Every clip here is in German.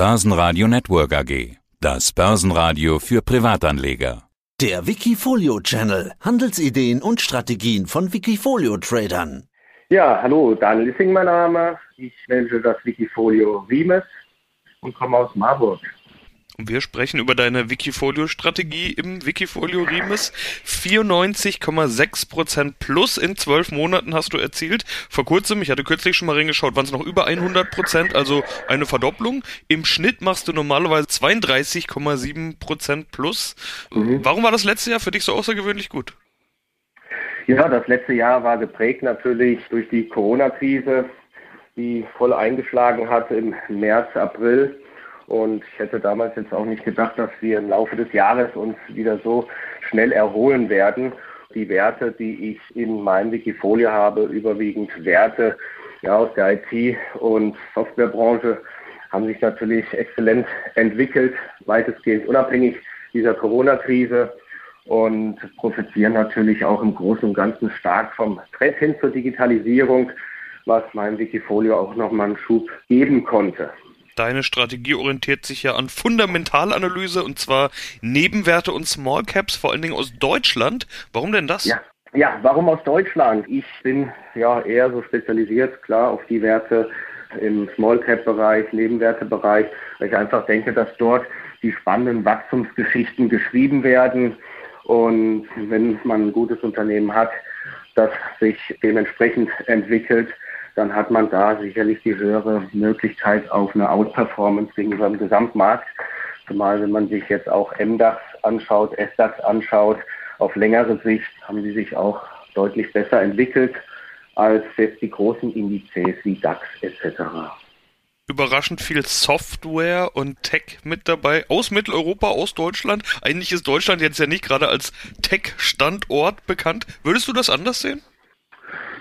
Börsenradio Network AG. Das Börsenradio für Privatanleger. Der Wikifolio Channel. Handelsideen und Strategien von Wikifolio Tradern. Ja, hallo, Daniel Lissing mein Name. Ich manage das Wikifolio Remes und komme aus Marburg. Und wir sprechen über deine Wikifolio-Strategie im Wikifolio Remes. 94,6% plus in zwölf Monaten hast du erzielt. Vor kurzem, ich hatte kürzlich schon mal reingeschaut, waren es noch über 100%, also eine Verdopplung. Im Schnitt machst du normalerweise 32,7% plus. Mhm. Warum war das letzte Jahr für dich so außergewöhnlich gut? Ja, das letzte Jahr war geprägt natürlich durch die Corona-Krise, die voll eingeschlagen hat im März, April und ich hätte damals jetzt auch nicht gedacht, dass wir im Laufe des Jahres uns wieder so schnell erholen werden. Die Werte, die ich in meinem Wikifolio habe, überwiegend Werte ja, aus der IT- und Softwarebranche, haben sich natürlich exzellent entwickelt, weitestgehend unabhängig dieser Corona-Krise und profitieren natürlich auch im Großen und Ganzen stark vom Trend hin zur Digitalisierung, was meinem Wikifolio auch nochmal einen Schub geben konnte. Deine Strategie orientiert sich ja an Fundamentalanalyse und zwar Nebenwerte und Small Caps, vor allen Dingen aus Deutschland. Warum denn das? Ja. Ja, warum aus Deutschland? Ich bin ja eher so spezialisiert, klar, auf die Werte im Small Cap Bereich, Nebenwertebereich, weil ich einfach denke, dass dort die spannenden Wachstumsgeschichten geschrieben werden. Und wenn man ein gutes Unternehmen hat, das sich dementsprechend entwickelt, dann hat man da sicherlich die höhere Möglichkeit auf eine Outperformance gegenüber dem Gesamtmarkt. Zumal wenn man sich jetzt auch MDAX anschaut, SDAX anschaut, auf längere Sicht haben sie sich auch deutlich besser entwickelt als jetzt die großen Indizes wie DAX etc. Überraschend viel Software und Tech mit dabei aus Mitteleuropa, aus Deutschland. Eigentlich ist Deutschland jetzt ja nicht gerade als Tech-Standort bekannt. Würdest du das anders sehen?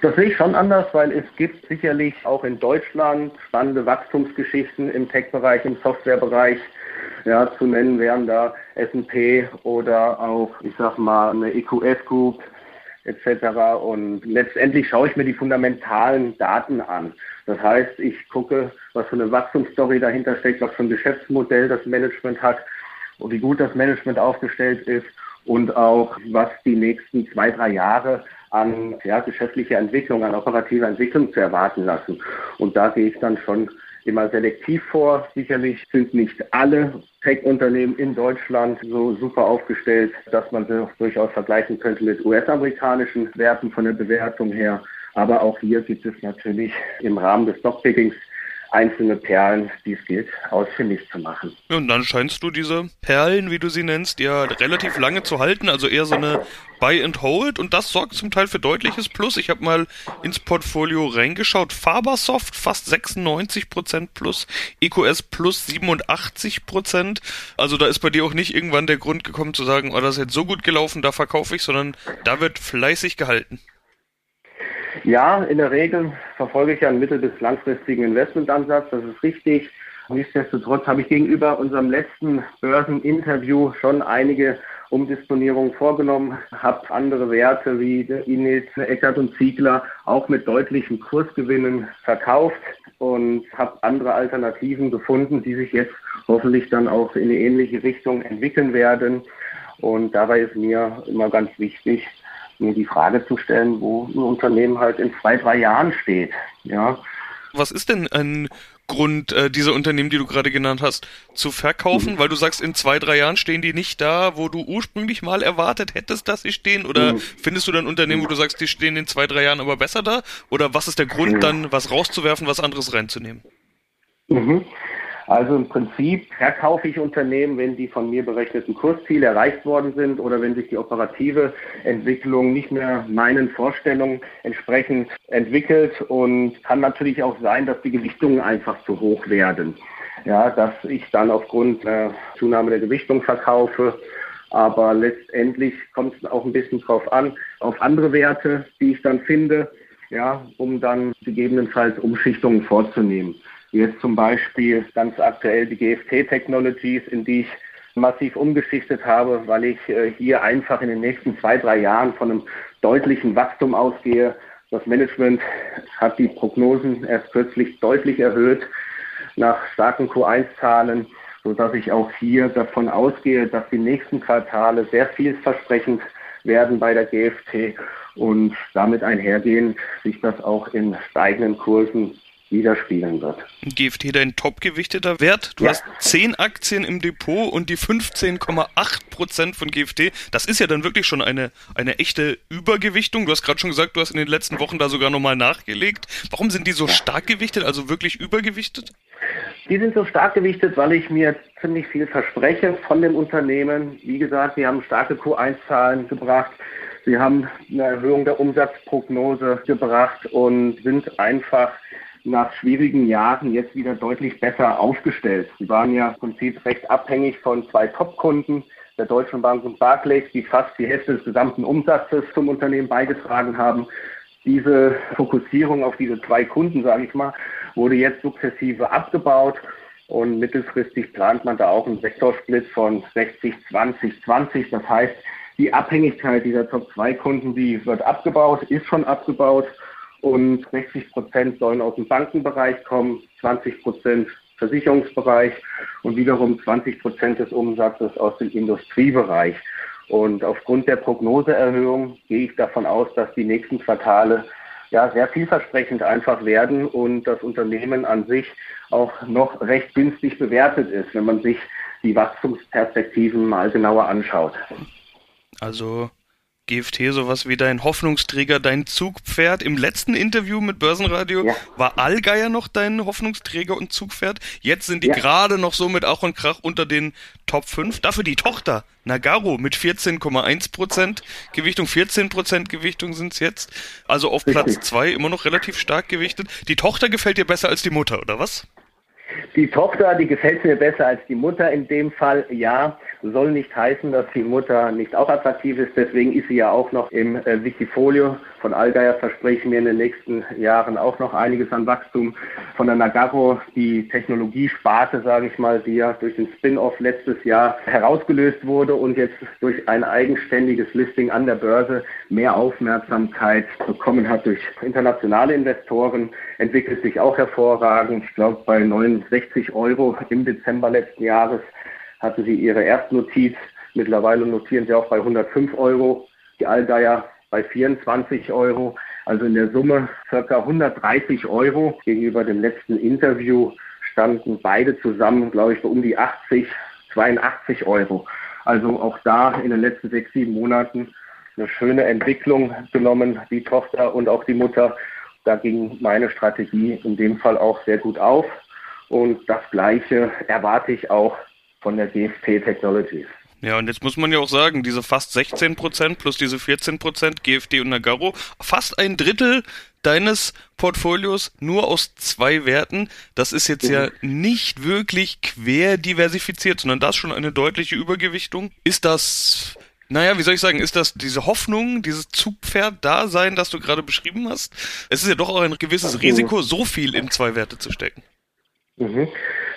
Das sehe ich schon anders, weil es gibt sicherlich auch in Deutschland spannende Wachstumsgeschichten im Tech-Bereich, im Softwarebereich. Ja, zu nennen wären da S&P oder auch, ich sag mal, eine EQS Group etc. Und letztendlich schaue ich mir die fundamentalen Daten an. Das heißt, ich gucke, was für eine Wachstumsstory dahinter steckt, was für ein Geschäftsmodell das Management hat und wie gut das Management aufgestellt ist und auch, was die nächsten zwei, drei Jahre an ja, geschäftlicher Entwicklung, an operativer Entwicklung zu erwarten lassen. Und da gehe ich dann schon immer selektiv vor. Sicherlich sind nicht alle Tech-Unternehmen in Deutschland so super aufgestellt, dass man sie durchaus vergleichen könnte mit US-amerikanischen Werten von der Bewertung her. Aber auch hier gibt es natürlich im Rahmen des Stockpickings einzelne Perlen, die es gilt, ausfindig zu machen. Und dann scheinst du diese Perlen, wie du sie nennst, ja relativ lange zu halten, also eher so eine Buy and Hold und das sorgt zum Teil für deutliches Plus. Ich habe mal ins Portfolio reingeschaut. Fabersoft fast 96% plus, EQS plus 87%. Also da ist bei dir auch nicht irgendwann der Grund gekommen zu sagen, oh, das ist jetzt so gut gelaufen, da verkaufe ich, sondern da wird fleißig gehalten. Ja, in der Regel verfolge ich ja einen mittel- bis langfristigen Investmentansatz, das ist richtig. Nichtsdestotrotz habe ich gegenüber unserem letzten Börseninterview schon einige Umdisponierungen vorgenommen, habe andere Werte wie Inis, Eckert und Ziegler auch mit deutlichen Kursgewinnen verkauft und habe andere Alternativen gefunden, die sich jetzt hoffentlich dann auch in eine ähnliche Richtung entwickeln werden. Und dabei ist mir immer ganz wichtig, mir die Frage zu stellen, wo ein Unternehmen halt in zwei, drei Jahren steht. Ja. Was ist denn ein Grund, äh, diese Unternehmen, die du gerade genannt hast, zu verkaufen? Mhm. Weil du sagst, in zwei, drei Jahren stehen die nicht da, wo du ursprünglich mal erwartet hättest, dass sie stehen? Oder mhm. findest du dann Unternehmen, wo du sagst, die stehen in zwei, drei Jahren aber besser da? Oder was ist der Grund, mhm. dann was rauszuwerfen, was anderes reinzunehmen? Mhm. Also im Prinzip verkaufe ich Unternehmen, wenn die von mir berechneten Kursziele erreicht worden sind oder wenn sich die operative Entwicklung nicht mehr meinen Vorstellungen entsprechend entwickelt und kann natürlich auch sein, dass die Gewichtungen einfach zu hoch werden. Ja, dass ich dann aufgrund der Zunahme der Gewichtung verkaufe. Aber letztendlich kommt es auch ein bisschen drauf an, auf andere Werte, die ich dann finde, ja, um dann gegebenenfalls Umschichtungen vorzunehmen. Jetzt zum Beispiel ganz aktuell die GFT Technologies, in die ich massiv umgeschichtet habe, weil ich äh, hier einfach in den nächsten zwei, drei Jahren von einem deutlichen Wachstum ausgehe. Das Management hat die Prognosen erst kürzlich deutlich erhöht. nach starken Q1-Zahlen, sodass ich auch hier davon ausgehe, dass die nächsten Quartale sehr vielversprechend werden bei der GFT und damit einhergehend sich das auch in steigenden Kursen widerspiegeln wird. GFT dein topgewichteter Wert. Du ja. hast 10 Aktien im Depot und die 15,8 Prozent von GFT. Das ist ja dann wirklich schon eine, eine echte Übergewichtung. Du hast gerade schon gesagt, du hast in den letzten Wochen da sogar nochmal nachgelegt. Warum sind die so stark gewichtet, also wirklich übergewichtet? Die sind so stark gewichtet, weil ich mir ziemlich viel verspreche von dem Unternehmen. Wie gesagt, wir haben starke Q1-Zahlen gebracht. Sie haben eine Erhöhung der Umsatzprognose gebracht und sind einfach nach schwierigen Jahren jetzt wieder deutlich besser aufgestellt. Sie waren ja im Prinzip recht abhängig von zwei Top-Kunden, der Deutschen Bank und Barclays, die fast die Hälfte des gesamten Umsatzes zum Unternehmen beigetragen haben. Diese Fokussierung auf diese zwei Kunden, sage ich mal, wurde jetzt sukzessive abgebaut und mittelfristig plant man da auch einen Sektorsplit von 60, 20, 20. Das heißt, die Abhängigkeit dieser Top-2-Kunden, die wird abgebaut, ist schon abgebaut und 60 Prozent sollen aus dem Bankenbereich kommen, 20 Prozent Versicherungsbereich und wiederum 20 Prozent des Umsatzes aus dem Industriebereich. Und aufgrund der Prognoseerhöhung gehe ich davon aus, dass die nächsten Quartale ja sehr vielversprechend einfach werden und das Unternehmen an sich auch noch recht günstig bewertet ist, wenn man sich die Wachstumsperspektiven mal genauer anschaut. Also GFT sowas wie dein Hoffnungsträger, dein Zugpferd. Im letzten Interview mit Börsenradio ja. war Allgeier noch dein Hoffnungsträger und Zugpferd. Jetzt sind die ja. gerade noch so mit Ach und Krach unter den Top 5. Dafür die Tochter Nagaro mit 14,1% Gewichtung, 14% Gewichtung sind es jetzt. Also auf Richtig. Platz 2 immer noch relativ stark gewichtet. Die Tochter gefällt dir besser als die Mutter, oder was? Die Tochter, die gefällt mir besser als die Mutter in dem Fall, ja. Soll nicht heißen, dass die Mutter nicht auch attraktiv ist. Deswegen ist sie ja auch noch im äh, Wikifolio. Von Allgeier verspreche ich mir in den nächsten Jahren auch noch einiges an Wachstum. Von der Nagaro, die Technologiesparte, sage ich mal, die ja durch den Spin-off letztes Jahr herausgelöst wurde und jetzt durch ein eigenständiges Listing an der Börse mehr Aufmerksamkeit bekommen hat durch internationale Investoren, entwickelt sich auch hervorragend. Ich glaube, bei 69 Euro im Dezember letzten Jahres hatte sie ihre Erstnotiz. Mittlerweile notieren sie auch bei 105 Euro. Die Allgeier bei 24 Euro. Also in der Summe circa 130 Euro. Gegenüber dem letzten Interview standen beide zusammen, glaube ich, bei um die 80, 82 Euro. Also auch da in den letzten sechs, sieben Monaten eine schöne Entwicklung genommen, die Tochter und auch die Mutter. Da ging meine Strategie in dem Fall auch sehr gut auf. Und das Gleiche erwarte ich auch von der GFT Technologies. Ja, und jetzt muss man ja auch sagen, diese fast 16% plus diese 14% GFT und Nagaro, fast ein Drittel deines Portfolios nur aus zwei Werten. Das ist jetzt mhm. ja nicht wirklich quer diversifiziert, sondern das schon eine deutliche Übergewichtung. Ist das, naja, wie soll ich sagen, ist das diese Hoffnung, dieses Zugpferd-Dasein, das du gerade beschrieben hast? Es ist ja doch auch ein gewisses. Risiko, so viel in zwei Werte zu stecken. Mhm.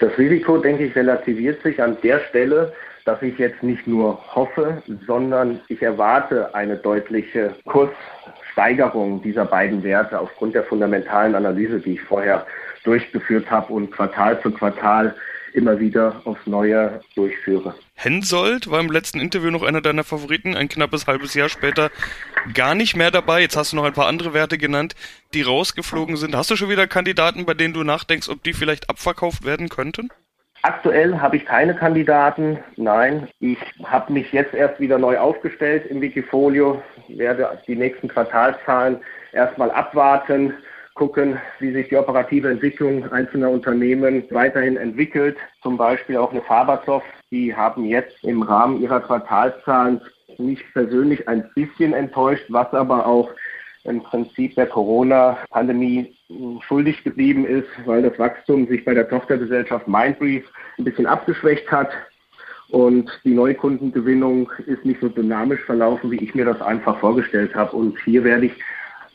Das Risiko, denke ich, relativiert sich an der Stelle, dass ich jetzt nicht nur hoffe, sondern ich erwarte eine deutliche Kurssteigerung dieser beiden Werte aufgrund der fundamentalen Analyse, die ich vorher durchgeführt habe und Quartal für Quartal immer wieder aufs Neue durchführe. Hensoldt war im letzten Interview noch einer deiner Favoriten, ein knappes halbes Jahr später gar nicht mehr dabei. Jetzt hast du noch ein paar andere Werte genannt, die rausgeflogen sind. Hast du schon wieder Kandidaten, bei denen du nachdenkst, ob die vielleicht abverkauft werden könnten? Aktuell habe ich keine Kandidaten. Nein, ich habe mich jetzt erst wieder neu aufgestellt im Wikifolio, werde die nächsten Quartalszahlen erstmal abwarten gucken, wie sich die operative Entwicklung einzelner Unternehmen weiterhin entwickelt. Zum Beispiel auch eine Fabersoft, die haben jetzt im Rahmen ihrer Quartalszahlen mich persönlich ein bisschen enttäuscht, was aber auch im Prinzip der Corona-Pandemie schuldig geblieben ist, weil das Wachstum sich bei der Tochtergesellschaft Mindbrief ein bisschen abgeschwächt hat. Und die Neukundengewinnung ist nicht so dynamisch verlaufen, wie ich mir das einfach vorgestellt habe. Und hier werde ich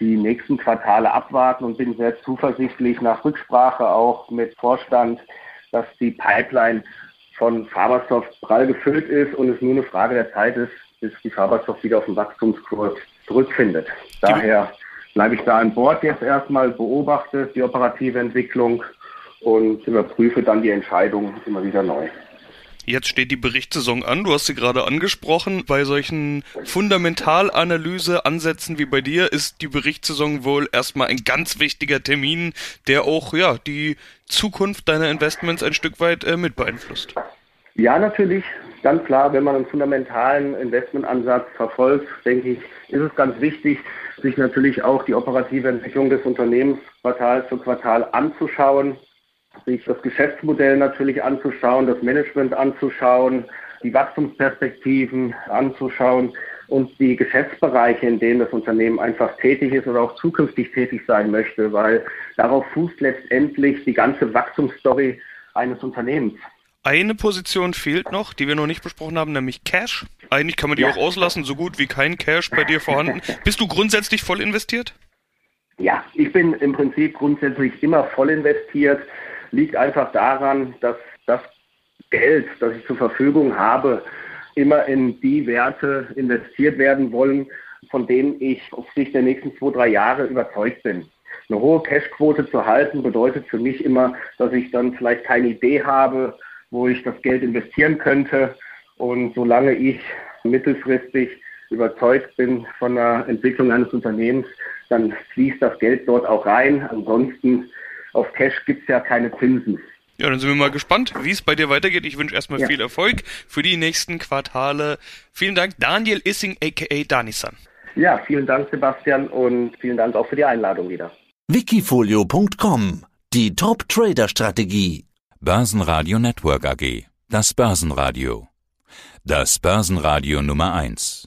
die nächsten Quartale abwarten und bin sehr zuversichtlich nach Rücksprache auch mit Vorstand, dass die Pipeline von Fabersoft prall gefüllt ist und es nur eine Frage der Zeit ist, bis die Fabersoft wieder auf den Wachstumskurs zurückfindet. Daher bleibe ich da an Bord jetzt erstmal, beobachte die operative Entwicklung und überprüfe dann die Entscheidung immer wieder neu. Jetzt steht die Berichtssaison an. Du hast sie gerade angesprochen. Bei solchen Fundamentalanalyse-Ansätzen wie bei dir ist die Berichtssaison wohl erstmal ein ganz wichtiger Termin, der auch ja die Zukunft deiner Investments ein Stück weit äh, mit beeinflusst. Ja, natürlich. Ganz klar, wenn man einen fundamentalen Investmentansatz verfolgt, denke ich, ist es ganz wichtig, sich natürlich auch die operative Entwicklung des Unternehmens Quartal für Quartal anzuschauen sich das Geschäftsmodell natürlich anzuschauen, das Management anzuschauen, die Wachstumsperspektiven anzuschauen und die Geschäftsbereiche, in denen das Unternehmen einfach tätig ist oder auch zukünftig tätig sein möchte, weil darauf fußt letztendlich die ganze Wachstumsstory eines Unternehmens. Eine Position fehlt noch, die wir noch nicht besprochen haben, nämlich Cash. Eigentlich kann man die ja. auch auslassen, so gut wie kein Cash bei dir vorhanden. Bist du grundsätzlich voll investiert? Ja, ich bin im Prinzip grundsätzlich immer voll investiert liegt einfach daran, dass das Geld, das ich zur Verfügung habe, immer in die Werte investiert werden wollen, von denen ich auf Sicht der nächsten zwei, drei Jahre überzeugt bin. Eine hohe Cashquote zu halten bedeutet für mich immer, dass ich dann vielleicht keine Idee habe, wo ich das Geld investieren könnte. Und solange ich mittelfristig überzeugt bin von der Entwicklung eines Unternehmens, dann fließt das Geld dort auch rein. Ansonsten auf Cash gibt es ja keine Zinsen. Ja, dann sind wir mal gespannt, wie es bei dir weitergeht. Ich wünsche erstmal ja. viel Erfolg für die nächsten Quartale. Vielen Dank, Daniel Issing, aka Danisan. Ja, vielen Dank, Sebastian, und vielen Dank auch für die Einladung wieder. Wikifolio.com Die Top-Trader-Strategie. Börsenradio Network AG. Das Börsenradio. Das Börsenradio Nummer 1.